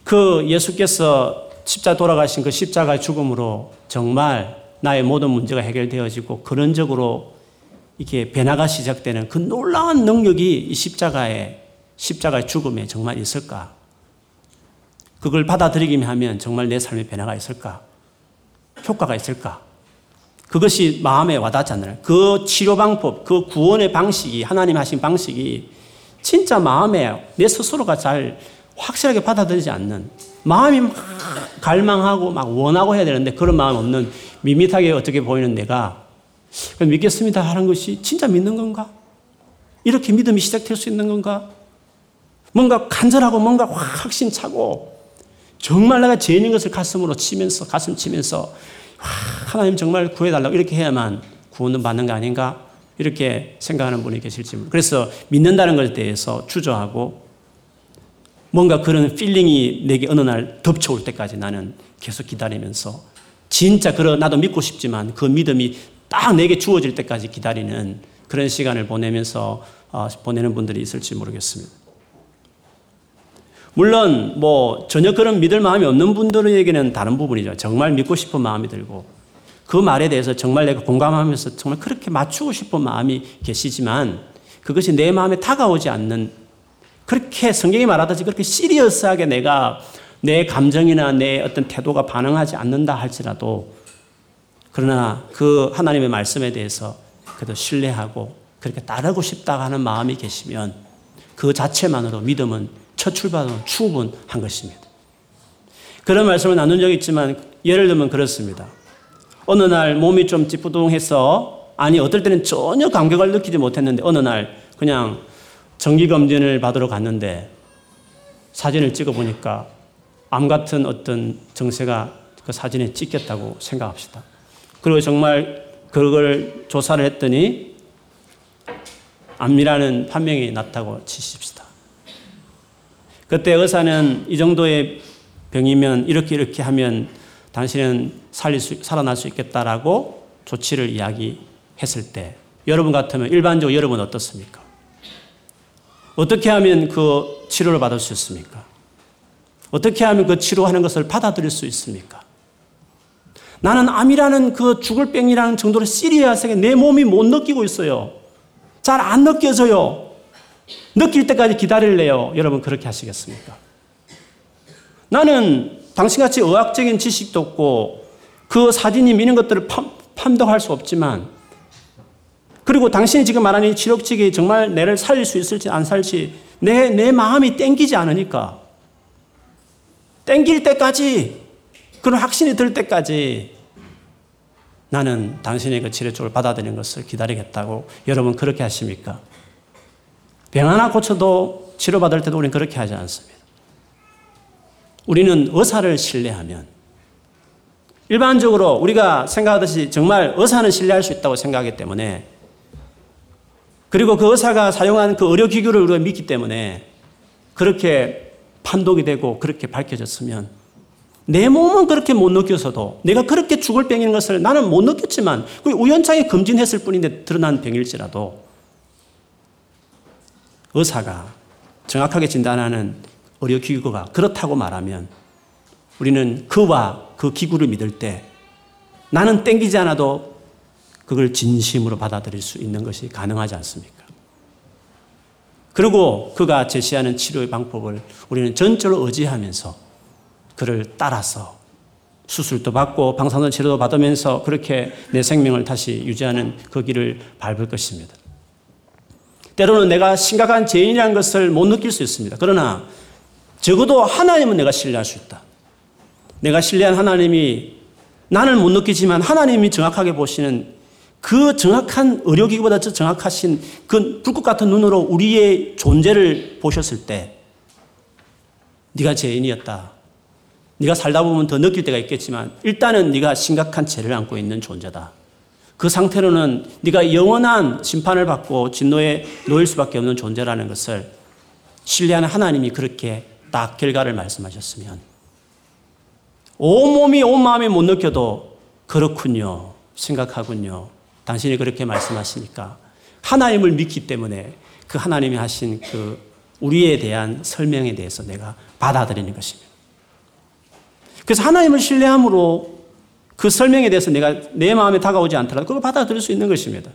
그 예수께서 십자 돌아가신 그 십자가의 죽음으로 정말 나의 모든 문제가 해결되어지고 그런적으로 이렇게 변화가 시작되는 그 놀라운 능력이 이 십자가에 십자가의 죽음에 정말 있을까? 그걸 받아들이기만 하면 정말 내 삶에 변화가 있을까? 효과가 있을까? 그것이 마음에 와닿지 않나요? 그 치료 방법, 그 구원의 방식이, 하나님 하신 방식이 진짜 마음에 내 스스로가 잘 확실하게 받아들이지 않는 마음이 막 갈망하고 막 원하고 해야 되는데 그런 마음 없는 밋밋하게 어떻게 보이는 내가 믿겠습니다 하는 것이 진짜 믿는 건가? 이렇게 믿음이 시작될 수 있는 건가? 뭔가 간절하고 뭔가 확신 차고 정말 내가 죄인인 것을 가슴으로 치면서 가슴 치면서 하나님 정말 구해달라고 이렇게 해야만 구원은 받는 거 아닌가 이렇게 생각하는 분이 계실지 그래서 믿는다는 것에 대해서 주저하고 뭔가 그런 feeling이 내게 어느 날 덮쳐올 때까지 나는 계속 기다리면서 진짜 그런 나도 믿고 싶지만 그 믿음이 딱 내게 주어질 때까지 기다리는 그런 시간을 보내면서 어, 보내는 분들이 있을지 모르겠습니다. 물론 뭐 전혀 그런 믿을 마음이 없는 분들에게는 다른 부분이죠. 정말 믿고 싶은 마음이 들고 그 말에 대해서 정말 내가 공감하면서 정말 그렇게 맞추고 싶은 마음이 계시지만 그것이 내 마음에 다가오지 않는 그렇게 성경이 말하듯이 그렇게 시리어스하게 내가 내 감정이나 내 어떤 태도가 반응하지 않는다 할지라도 그러나 그 하나님의 말씀에 대해서 그래도 신뢰하고 그렇게 따르고 싶다 하는 마음이 계시면 그 자체만으로 믿음은 첫 출발은 충분한 것입니다. 그런 말씀을 나눈 적이 있지만 예를 들면 그렇습니다. 어느 날 몸이 좀 찌뿌둥해서 아니 어떨 때는 전혀 감격을 느끼지 못했는데 어느 날 그냥 정기검진을 받으러 갔는데 사진을 찍어 보니까 암 같은 어떤 정세가 그 사진에 찍혔다고 생각합시다. 그리고 정말 그걸 조사를 했더니 암이라는 판명이 났다고 치십시다. 그때 의사는 이 정도의 병이면 이렇게 이렇게 하면 당신은 살릴 수, 살아날 수 있겠다라고 조치를 이야기했을 때 여러분 같으면 일반적으로 여러분 어떻습니까? 어떻게 하면 그 치료를 받을 수 있습니까? 어떻게 하면 그 치료하는 것을 받아들일 수 있습니까? 나는 암이라는 그 죽을 병이라는 정도로 시리아스하게 내 몸이 못 느끼고 있어요. 잘 안 느껴져요. 느낄 때까지 기다릴래요? 여러분 그렇게 하시겠습니까? 나는 당신같이 의학적인 지식도 없고 그 사진이 이런 것들을 판독할 수 없지만 그리고 당신이 지금 말하는 치료책이 정말 내를 살릴 수 있을지 안 살지 내, 내 마음이 땡기지 않으니까 땡길 때까지 그런 확신이 들 때까지 나는 당신의 그 치료 쪽을 받아들이는 것을 기다리겠다고 여러분 그렇게 하십니까? 병 하나 고쳐도 치료받을 때도 우리는 그렇게 하지 않습니다. 우리는 의사를 신뢰하면 일반적으로 우리가 생각하듯이 정말 의사는 신뢰할 수 있다고 생각하기 때문에 그리고 그 의사가 사용한 그 의료기구를 우리가 믿기 때문에 그렇게 판독이 되고 그렇게 밝혀졌으면 내 몸은 그렇게 못 느껴서도 내가 그렇게 죽을 병인 것을 나는 못 느꼈지만 그 우연찮게 검진했을 뿐인데 드러난 병일지라도 의사가 정확하게 진단하는 의료기구가 그렇다고 말하면 우리는 그와 그 기구를 믿을 때 나는 땡기지 않아도 그걸 진심으로 받아들일 수 있는 것이 가능하지 않습니까? 그리고 그가 제시하는 치료의 방법을 우리는 전적으로 의지하면서 그를 따라서 수술도 받고 방사선 치료도 받으면서 그렇게 내 생명을 다시 유지하는 그 길을 밟을 것입니다. 때로는 내가 심각한 죄인이라는 것을 못 느낄 수 있습니다. 그러나 적어도 하나님은 내가 신뢰할 수 있다. 내가 신뢰한 하나님이 나는 못 느끼지만 하나님이 정확하게 보시는 그 정확한 의료기구보다 더 정확하신 그 불꽃 같은 눈으로 우리의 존재를 보셨을 때 네가 죄인이었다. 네가 살다 보면 더 느낄 때가 있겠지만 일단은 네가 심각한 죄를 안고 있는 존재다. 그 상태로는 네가 영원한 심판을 받고 진노에 놓일 수밖에 없는 존재라는 것을 신뢰하는 하나님이 그렇게 딱 결과를 말씀하셨으면 온몸이 온 마음이 못 느껴도 그렇군요. 생각하군요. 당신이 그렇게 말씀하시니까 하나님을 믿기 때문에 그 하나님이 하신 그 우리에 대한 설명에 대해서 내가 받아들이는 것입니다. 그래서 하나님을 신뢰함으로 그 설명에 대해서 내가 내 마음에 다가오지 않더라도 그걸 받아들일 수 있는 것입니다.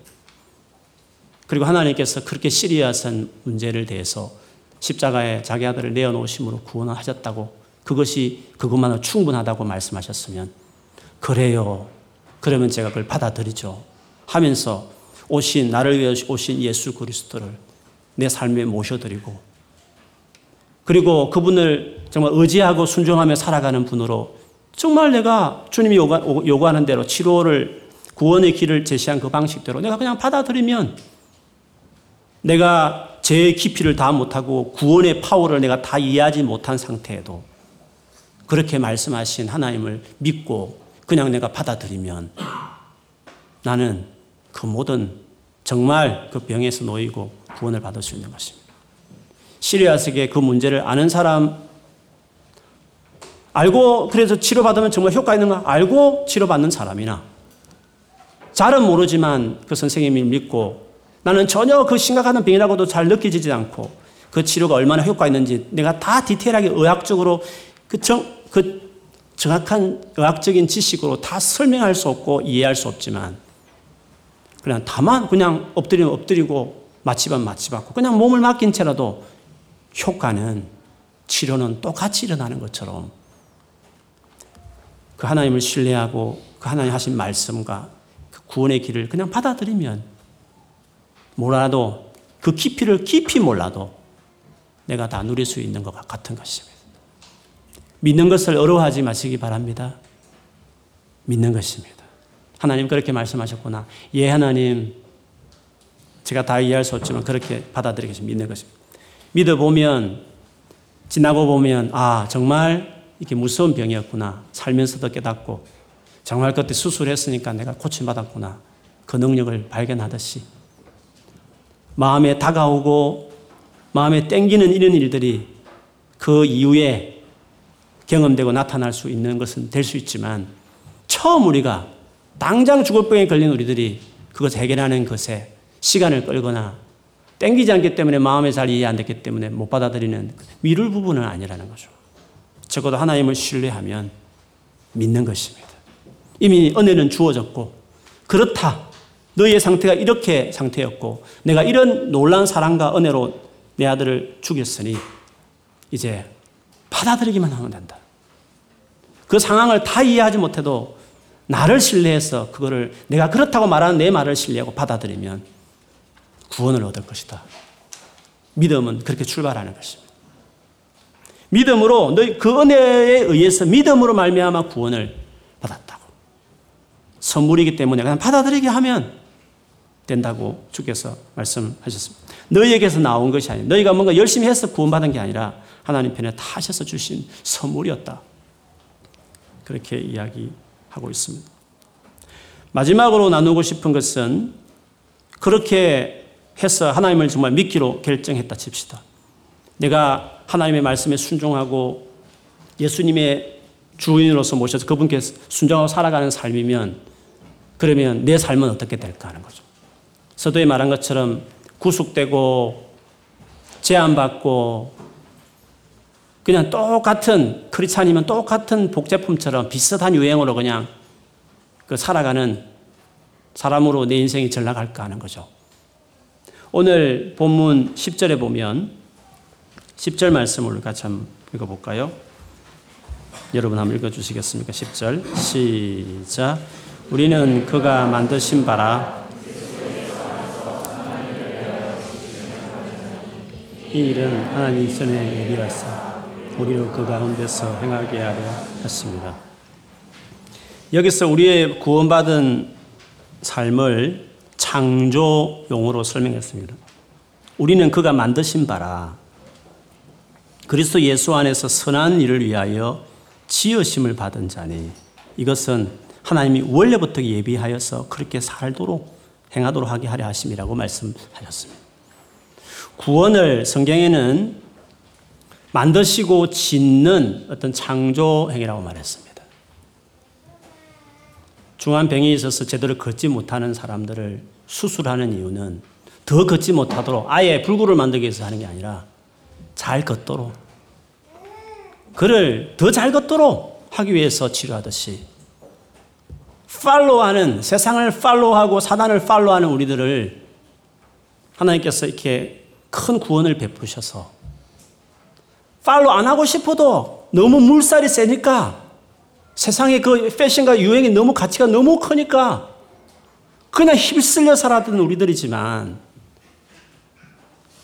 그리고 하나님께서 그렇게 시리아스한 문제를 대해서 십자가에 자기 아들을 내어놓으심으로 구원을 하셨다고 그것이 그것만으로 충분하다고 말씀하셨으면 그래요. 그러면 제가 그걸 받아들이죠. 하면서 오신 나를 위해 오신 예수 그리스도를 내 삶에 모셔드리고 그리고 그분을 정말 의지하고 순종하며 살아가는 분으로 정말 내가 주님이 요구하 는 대로 치료를 구원의 길을 제시한 그 방식대로 내가 그냥 받아들이면 내가 제 깊이를 다 못하고 구원의 파워를 내가 다 이해하지 못한 상태에도 그렇게 말씀하신 하나님을 믿고 그냥 내가 받아들이면 나는 그 모든 정말 그 병에서 놓이고 구원을 받을 수 있는 것입니다. 시리아스게 그 문제를 아는 사람 알고 그래서 치료받으면 정말 효과 있는가 알고 치료받는 사람이나. 잘은 모르지만 그 선생님을 믿고 나는 전혀 그 심각한 병이라고도 잘 느껴지지 않고 그 치료가 얼마나 효과 있는지 내가 다 디테일하게 의학적으로 그, 정, 그 정확한 의학적인 지식으로 다 설명할 수 없고 이해할 수 없지만 그냥 다만 그냥 엎드리면 엎드리고 마취받면 마취받고 그냥 몸을 맡긴 채라도 효과는 치료는 똑같이 일어나는 것처럼 그 하나님을 신뢰하고 그 하나님 하신 말씀과 그 구원의 길을 그냥 받아들이면 몰라도 그 깊이를 깊이 몰라도 내가 다 누릴 수 있는 것 같은 것입니다. 믿는 것을 어려워하지 마시기 바랍니다. 믿는 것입니다. 하나님 그렇게 말씀하셨구나. 예, 하나님. 제가 다 이해할 수 없지만 그렇게 받아들이겠습니다. 믿는 것입니다. 믿어보면, 지나고 보면, 아, 정말 이게 무서운 병이었구나. 살면서도 깨닫고, 정말 그때 수술했으니까 내가 고침받았구나. 그 능력을 발견하듯이. 마음에 다가오고, 마음에 땡기는 이런 일들이 그 이후에 경험되고 나타날 수 있는 것은 될 수 있지만, 처음 우리가 당장 죽을 병에 걸린 우리들이 그것 해결하는 것에 시간을 끌거나 땡기지 않기 때문에 마음에 잘 이해 안 됐기 때문에 못 받아들이는 미룰 부분은 아니라는 거죠. 적어도 하나님을 신뢰하면 믿는 것입니다. 이미 은혜는 주어졌고 그렇다. 너의 상태가 이렇게 상태였고 내가 이런 놀란 사랑과 은혜로 내 아들을 죽였으니 이제 받아들이기만 하면 된다. 그 상황을 다 이해하지 못해도 나를 신뢰해서 그거를 내가 그렇다고 말하는 내 말을 신뢰하고 받아들이면 구원을 얻을 것이다. 믿음은 그렇게 출발하는 것입니다. 믿음으로 너희 그 은혜에 의해서 믿음으로 말미암아 구원을 받았다고. 선물이기 때문에 그냥 받아들이게 하면 된다고 주께서 말씀하셨습니다. 너희에게서 나온 것이 아니라 너희가 뭔가 열심히 해서 구원받은 게 아니라 하나님 편에 다 하셔서 주신 선물이었다. 그렇게 이야기하고 있습니다. 마지막으로 나누고 싶은 것은 그렇게 해서 하나님을 정말 믿기로 결정했다 칩시다. 내가 하나님의 말씀에 순종하고 예수님의 주인으로서 모셔서 그분께 순종하고 살아가는 삶이면 그러면 내 삶은 어떻게 될까 하는 거죠. 서도에 말한 것처럼 구속되고 제한받고 그냥 똑같은 크리스찬이면 똑같은 복제품처럼 비슷한 유행으로 그냥 그 살아가는 사람으로 내 인생이 전락할까 하는 거죠. 오늘 본문 10절에 보면 10절 말씀을 같이 한번 읽어볼까요? 여러분 한번 읽어주시겠습니까? 10절 시작 우리는 그가 만드신 바라 이 일은 하나님 전에 예비하사 우리로 그 가운데서 행하게 하려 했습니다. 여기서 우리의 구원받은 삶을 창조 용어로 설명했습니다. 우리는 그가 만드신 바라 그리스도 예수 안에서 선한 일을 위하여 지으심을 받은 자니 이것은 하나님이 원래부터 예비하여서 그렇게 살도록 행하도록 하게 하려 하심이라고 말씀하셨습니다. 구원을 성경에는 만드시고 짓는 어떤 창조 행위라고 말했습니다. 중한 병이 있어서 제대로 걷지 못하는 사람들을 수술하는 이유는 더 걷지 못하도록 아예 불구를 만들기 위해서 하는 게 아니라 잘 걷도록. 그를 더 잘 걷도록 하기 위해서 치료하듯이 팔로우하는 세상을 팔로우하고 사단을 팔로우하는 우리들을 하나님께서 이렇게 큰 구원을 베푸셔서 팔로 안 하고 싶어도 너무 물살이 세니까 세상의 그 패션과 유행이 너무 가치가 너무 크니까 그냥 휩쓸려 살았던 우리들이지만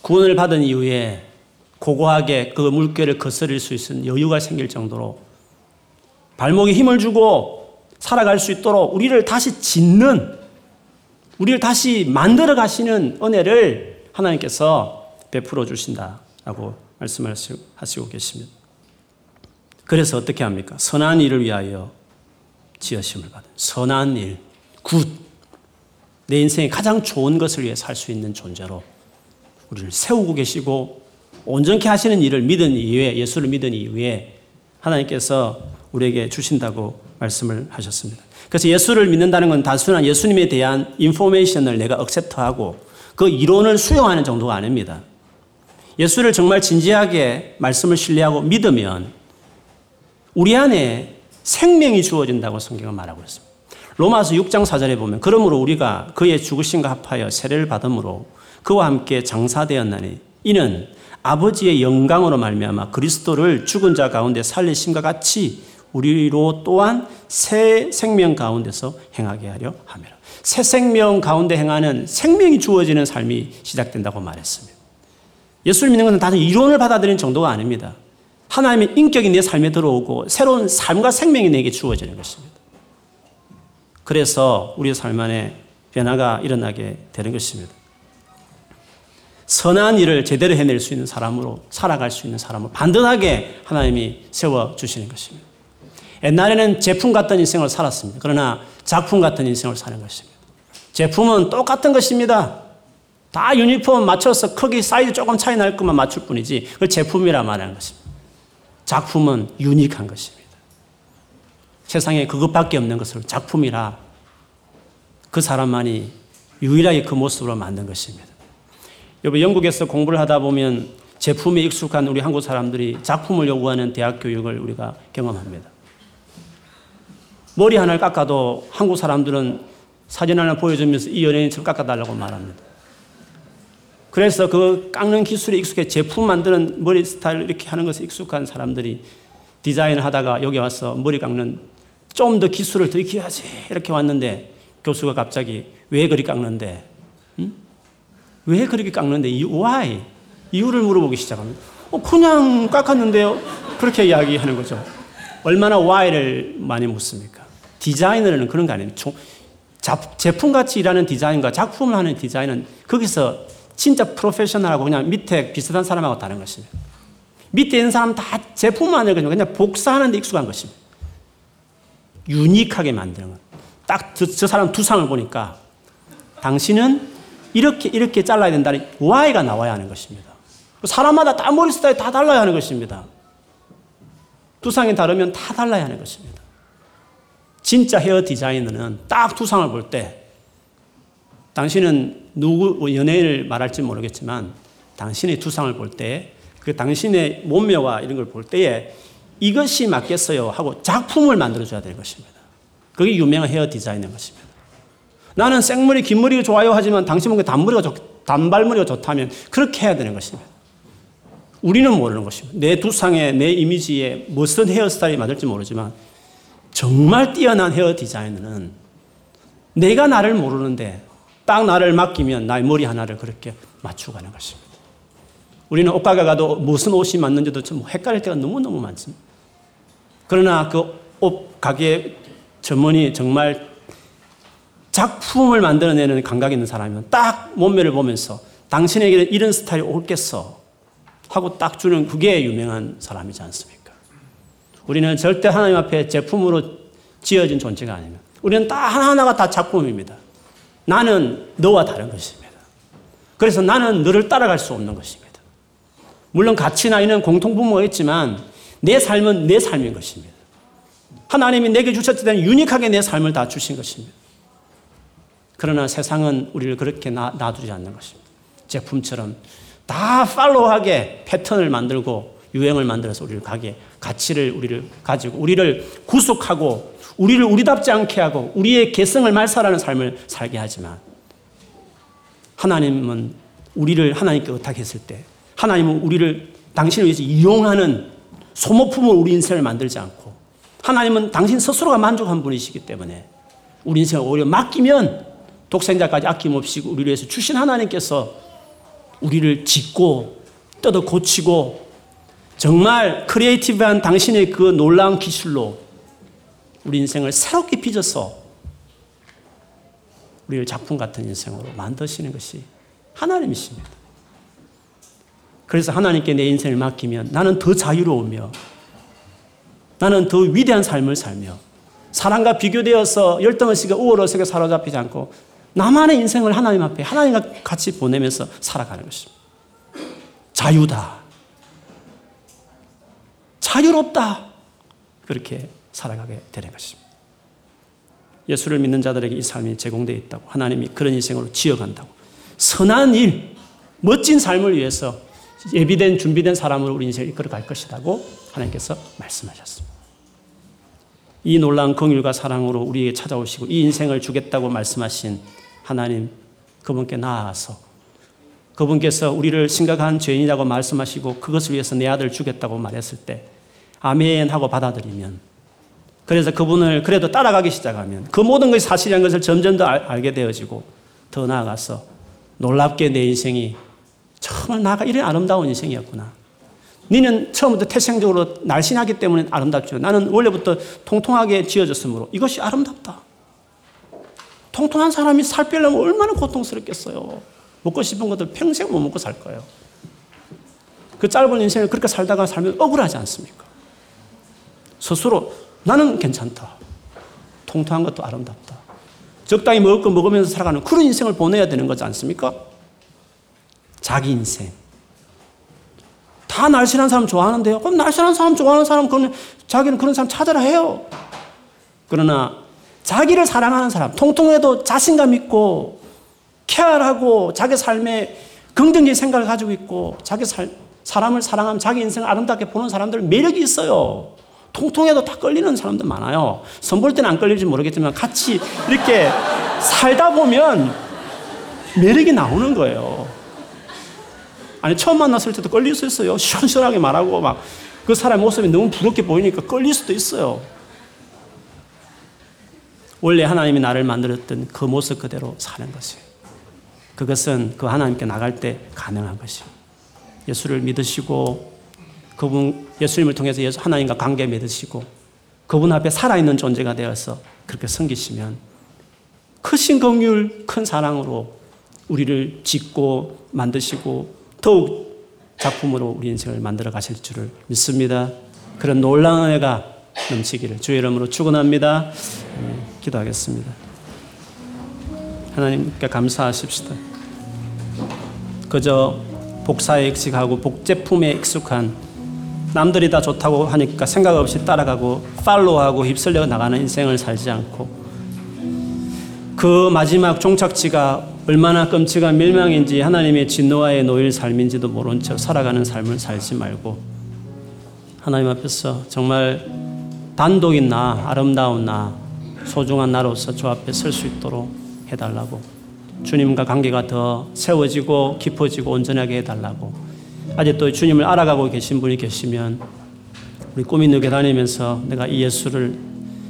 구원을 받은 이후에 고고하게 그 물결을 거스릴 수 있는 여유가 생길 정도로 발목에 힘을 주고 살아갈 수 있도록 우리를 다시 짓는 우리를 다시 만들어 가시는 은혜를 하나님께서 베풀어 주신다라고 말씀하시고 계십니다. 그래서 어떻게 합니까? 선한 일을 위하여 지으심을 받은 선한 일, good. 내 인생에 가장 좋은 것을 위해 살 수 있는 존재로 우리를 세우고 계시고 온전케 하시는 일을 믿은 이후에 예수를 믿은 이후에 하나님께서 우리에게 주신다고 말씀을 하셨습니다. 그래서 예수를 믿는다는 건 단순한 예수님에 대한 인포메이션을 내가 억셉트하고 그 이론을 수용하는 정도가 아닙니다. 예수를 정말 진지하게 말씀을 신뢰하고 믿으면 우리 안에 생명이 주어진다고 성경은 말하고 있습니다. 로마서 6장 4절에 보면 그러므로 우리가 그의 죽으심과 합하여 세례를 받음으로 그와 함께 장사되었나니 이는 아버지의 영광으로 말미암아 그리스도를 죽은 자 가운데 살리심과 같이 우리로 또한 새 생명 가운데서 행하게 하려 함이라. 새 생명 가운데 행하는 생명이 주어지는 삶이 시작된다고 말했습니다. 예수를 믿는 것은 단순 이론을 받아들이는 정도가 아닙니다. 하나님의 인격이 내 삶에 들어오고 새로운 삶과 생명이 내게 주어지는 것입니다. 그래서 우리의 삶 안에 변화가 일어나게 되는 것입니다. 선한 일을 제대로 해낼 수 있는 사람으로 살아갈 수 있는 사람을 반듯하게 하나님이 세워주시는 것입니다. 옛날에는 제품 같은 인생을 살았습니다. 그러나 작품 같은 인생을 사는 것입니다. 제품은 똑같은 것입니다. 다 유니폼 맞춰서 크기 사이즈 조금 차이 날 것만 맞출 뿐이지 그걸 제품이라 말하는 것입니다. 작품은 유니크한 것입니다. 세상에 그것밖에 없는 것을 작품이라 그 사람만이 유일하게 그 모습으로 만든 것입니다. 여러분 영국에서 공부를 하다 보면 제품에 익숙한 우리 한국 사람들이 작품을 요구하는 대학 교육을 우리가 경험합니다. 머리 하나를 깎아도 한국 사람들은 사진 하나 보여주면서 이 연예인처럼 깎아달라고 말합니다. 그래서 그 깎는 기술에 익숙해 제품 만드는 머리 스타일 이렇게 하는 것에 익숙한 사람들이 디자인을 하다가 여기 와서 머리 깎는 좀 더 기술을 더 익혀야지 이렇게 왔는데 교수가 갑자기 왜 그리 깎는데? 응? 왜 그렇게 깎는데? why? 이유를 물어보기 시작합니다. 어, 그냥 깎았는데요. 그렇게 이야기하는 거죠. 얼마나 why를 많이 묻습니까? 디자이너는 그런 거 아니에요. 제품같이 일하는 디자인과 작품을 하는 디자인은 거기서 진짜 프로페셔널하고 그냥 밑에 비슷한 사람하고 다른 것입니다. 밑에 있는 사람 다 제품만 하는 그냥 복사하는 데 익숙한 것입니다. 유니크하게 만드는 것. 딱저 저 사람 두상을 보니까 당신은 이렇게 이렇게 잘라야 된다는 Y가 나와야 하는 것입니다. 사람마다 다 머리 스타일 다 달라야 하는 것입니다. 두상이 다르면 다 달라야 하는 것입니다. 진짜 헤어 디자이너는 딱 두상을 볼 때 당신은 누구 연예인을 말할지 모르겠지만 당신의 두상을 볼 때 그 당신의 몸매와 이런 걸 볼 때에 이것이 맞겠어요 하고 작품을 만들어 줘야 될 것입니다. 그게 유명한 헤어 디자이너인 것입니다. 나는 생머리, 긴 머리가 좋아요 하지만 당신은 단머리가 좋, 단발머리가 좋다면 그렇게 해야 되는 것입니다. 우리는 모르는 것입니다. 내 두상에, 내 이미지에 무슨 헤어스타일이 맞을지 모르지만 정말 뛰어난 헤어 디자이너는 내가 나를 모르는데 딱 나를 맡기면 나의 머리 하나를 그렇게 맞추가는 것입니다. 우리는 옷가게 가도 무슨 옷이 맞는지도 좀 헷갈릴 때가 너무너무 많습니다. 그러나 그 옷 가게 전문이 정말 작품을 만들어내는 감각이 있는 사람이면 딱 몸매를 보면서 당신에게 이런 스타일이 옳겠어 하고 딱 주는 그게 유명한 사람이지 않습니까? 우리는 절대 하나님 앞에 제품으로 지어진 존재가 아닙니다. 우리는 다 하나하나가 다 작품입니다. 나는 너와 다른 것입니다. 그래서 나는 너를 따라갈 수 없는 것입니다. 물론 가치나 이는 공통분모가 있지만 내 삶은 내 삶인 것입니다. 하나님이 내게 주셨을 때는 유니크하게 내 삶을 다 주신 것입니다. 그러나 세상은 우리를 그렇게 놔, 놔두지 않는 것입니다. 제품처럼 다 팔로우하게 패턴을 만들고 유행을 만들어서 우리를 가게 가치를 우리를 가지고 우리를 구속하고 우리를 우리답지 않게 하고 우리의 개성을 말살하는 삶을 살게 하지만 하나님은 우리를 하나님께 의탁했을 때 하나님은 우리를 당신을 위해서 이용하는 소모품을 우리 인생을 만들지 않고 하나님은 당신 스스로가 만족한 분이시기 때문에 우리 인생을 오히려 맡기면 독생자까지 아낌없이 우리를 위해서 주신 하나님께서 우리를 짓고 뜯어 고치고 정말 creative한 당신의 그 놀라운 기술로 우리 인생을 새롭게 빚어서 우리를 작품 같은 인생으로 만드시는 것이 하나님이십니다. 그래서 하나님께 내 인생을 맡기면 나는 더 자유로우며 나는 더 위대한 삶을 살며 사람과 비교되어서 열등의식에 우월의식에 사로잡히지 않고 나만의 인생을 하나님 앞에 하나님과 같이 보내면서 살아가는 것입니다. 자유다. 자유롭다. 그렇게 살아가게 되는 것입니다. 예수를 믿는 자들에게 이 삶이 제공되어 있다고 하나님이 그런 인생으로 지어간다고 선한 일, 멋진 삶을 위해서 예비된 준비된 사람으로 우리 인생을 이끌어 갈 것이라고 하나님께서 말씀하셨습니다. 이 놀라운 긍휼과 사랑으로 우리에게 찾아오시고 이 인생을 주겠다고 말씀하신 하나님 그분께 나아가서 그분께서 우리를 심각한 죄인이라고 말씀하시고 그것을 위해서 내 아들 주겠다고 말했을 때 아멘 하고 받아들이면 그래서 그분을 그래도 따라가기 시작하면 그 모든 것이 사실이라는 것을 점점 더 알 게 되어지고 더 나아가서 놀랍게 내 인생이 정말 나가 이런 아름다운 인생이었구나. 너는 처음부터 태생적으로 날씬하기 때문에 아름답죠. 나는 원래부터 통통하게 지어졌으므로 이것이 아름답다. 통통한 사람이 살 빼려면 얼마나 고통스럽겠어요. 먹고 싶은 것들 평생 못 먹고 살 거예요. 그 짧은 인생을 그렇게 살다가 살면 억울하지 않습니까? 스스로 나는 괜찮다. 통통한 것도 아름답다. 적당히 먹을 거 먹으면서 살아가는 그런 인생을 보내야 되는 거지 않습니까? 자기 인생. 다 날씬한 사람 좋아하는데요. 그럼 날씬한 사람 좋아하는 사람, 그는 자기는 그런 사람 찾아라 해요. 그러나 자기를 사랑하는 사람, 통통해도 자신감 있고, 케어하고, 자기 삶에 긍정적인 생각을 가지고 있고, 자기 살, 사람을 사랑하면 자기 인생을 아름답게 보는 사람들 매력이 있어요. 통통해도 다 끌리는 사람들 많아요. 선볼 때는 안 끌릴지 모르겠지만 같이 이렇게 살다 보면 매력이 나오는 거예요. 아니 처음 만났을 때도 끌릴 수 있어요. 시원시원하게 말하고 막 그 사람 모습이 너무 부럽게 보이니까 끌릴 수도 있어요. 원래 하나님이 나를 만들었던 그 모습 그대로 사는 것이에요. 그것은 그 하나님께 나갈 때 가능한 것이에요. 예수를 믿으시고 그분 예수님을 통해서 예수 하나님과 관계 맺으시고 그분 앞에 살아있는 존재가 되어서 그렇게 섬기시면 크신 긍휼, 큰 사랑으로 우리를 짓고 만드시고 더욱 작품으로 우리 인생을 만들어 가실 줄을 믿습니다. 그런 놀라운 은혜가 넘치기를 주의 이름으로 축원합니다. 네, 기도하겠습니다. 하나님께 감사하십시다. 그저 복사에 익숙하고 복제품에 익숙한 남들이 다 좋다고 하니까 생각 없이 따라가고 팔로우하고 휩쓸려 나가는 인생을 살지 않고 그 마지막 종착지가 얼마나 끔찍한 멸망인지 하나님의 진노와의 노일 삶인지도 모른 채 살아가는 삶을 살지 말고 하나님 앞에서 정말 단독인 나, 아름다운 나, 소중한 나로서 주 앞에 설 수 있도록 해달라고. 주님과 관계가 더 세워지고 깊어지고 온전하게 해달라고. 아직도 주님을 알아가고 계신 분이 계시면 우리 꿈이 누게 다니면서 내가 이 예수를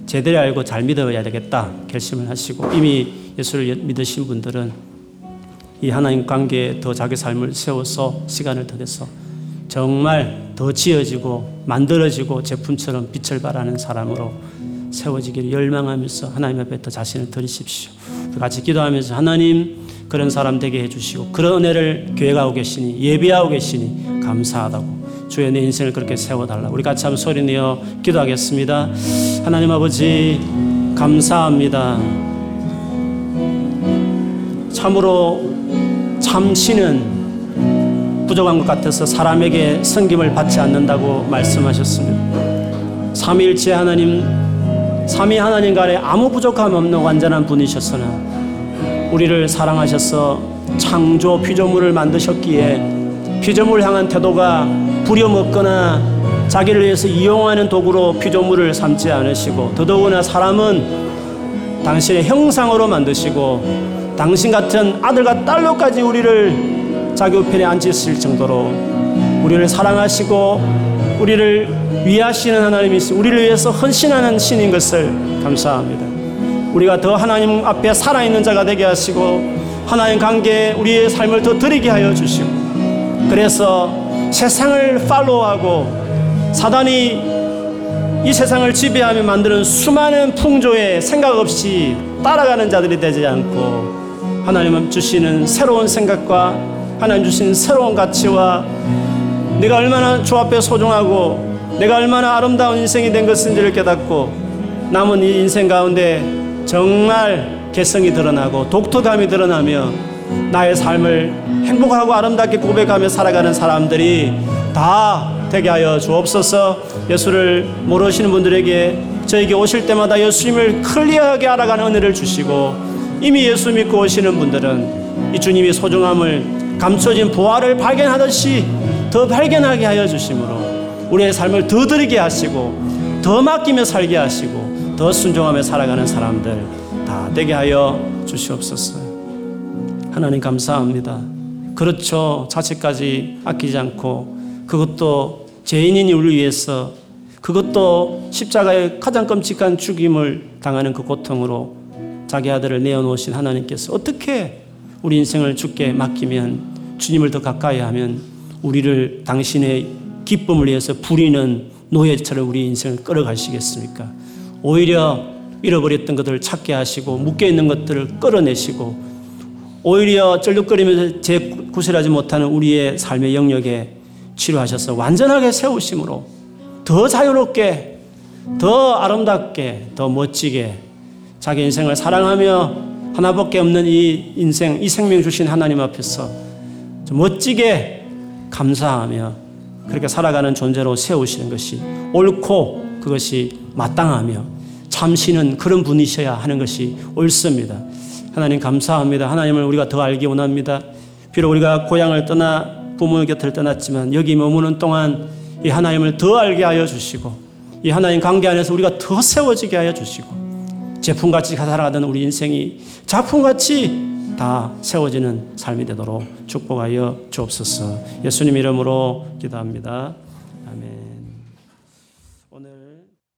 제대로 알고 잘 믿어야 되겠다 결심을 하시고 이미 예수를 믿으신 분들은 이 하나님 관계에 더 자기 삶을 세워서 시간을 더 내서 정말 더 지어지고 만들어지고 제품처럼 빛을 발하는 사람으로 세워지기를 열망하면서 하나님 앞에 더 자신을 드리십시오. 같이 기도하면서 하나님 그런 사람 되게 해주시고 그런 은혜를 교회가 하고 계시니 예비하고 계시니 감사하다고 주의 내 인생을 그렇게 세워달라 우리 같이 한번 소리 내어 기도하겠습니다 하나님 아버지 감사합니다 참으로 참신은 부족한 것 같아서 사람에게 성김을 받지 않는다고 말씀하셨습니다. 삼일째 하나님 삼위 하나님 간에 아무 부족함 없는 완전한 분이셨으나 우리를 사랑하셔서 창조 피조물을 만드셨기에 피조물 향한 태도가 부려먹거나 자기를 위해서 이용하는 도구로 피조물을 삼지 않으시고 더더구나 사람은 당신의 형상으로 만드시고 당신 같은 아들과 딸로까지 우리를 자기 우편에 앉으실 정도로 우리를 사랑하시고 우리를 위하시는 하나님이시 우리를 위해서 헌신하는 신인 것을 감사합니다. 우리가 더 하나님 앞에 살아있는 자가 되게 하시고 하나님 관계에 우리의 삶을 더 드리게 하여 주시고 그래서 세상을 팔로우하고 사단이 이 세상을 지배하며 만드는 수많은 풍조에 생각 없이 따라가는 자들이 되지 않고 하나님 주시는 새로운 생각과 하나님 주시는 새로운 가치와 내가 얼마나 주 앞에 소중하고 내가 얼마나 아름다운 인생이 된 것인지를 깨닫고 남은 이 인생 가운데 정말 개성이 드러나고 독특함이 드러나며 나의 삶을 행복하고 아름답게 고백하며 살아가는 사람들이 다 되게 하여 주옵소서. 예수를 모르시는 분들에게 저에게 오실 때마다 예수님을 클리어하게 알아가는 은혜를 주시고 이미 예수 믿고 오시는 분들은 이 주님의 소중함을 감춰진 보화를 발견하듯이 더 발견하게 하여 주심으로 우리의 삶을 더 드리게 하시고 더 맡기며 살게 하시고 더 순종하며 살아가는 사람들 다 되게 하여 주시옵소서. 하나님 감사합니다. 그렇죠. 자식까지 아끼지 않고 그것도 죄인인 우리를 위해서 그것도 십자가의 가장 끔찍한 죽임을 당하는 그 고통으로 자기 아들을 내어놓으신 하나님께서 어떻게 우리 인생을 주께 맡기면 주님을 더 가까이 하면 우리를 당신의 기쁨을 위해서 부리는 노예처럼 우리 인생을 끌어가시겠습니까? 오히려 잃어버렸던 것들을 찾게 하시고 묶여있는 것들을 끌어내시고 오히려 쩔뚝거리면서 재구실하지 못하는 우리의 삶의 영역에 치료하셔서 완전하게 세우심으로 더 자유롭게 더 아름답게 더 멋지게 자기 인생을 사랑하며 하나밖에 없는 이 인생 이 생명 주신 하나님 앞에서 멋지게 감사하며 그렇게 살아가는 존재로 세우시는 것이 옳고 그것이 마땅하며 참신은 그런 분이셔야 하는 것이 옳습니다. 하나님 감사합니다. 하나님을 우리가 더 알기 원합니다. 비록 우리가 고향을 떠나 부모 곁을 떠났지만 여기 머무는 동안 이 하나님을 더 알게 하여 주시고 이 하나님 관계 안에서 우리가 더 세워지게 하여 주시고 제품같이 살아가던 우리 인생이 작품같이 다 세워지는 삶이 되도록 축복하여 주옵소서. 예수님 이름으로 기도합니다.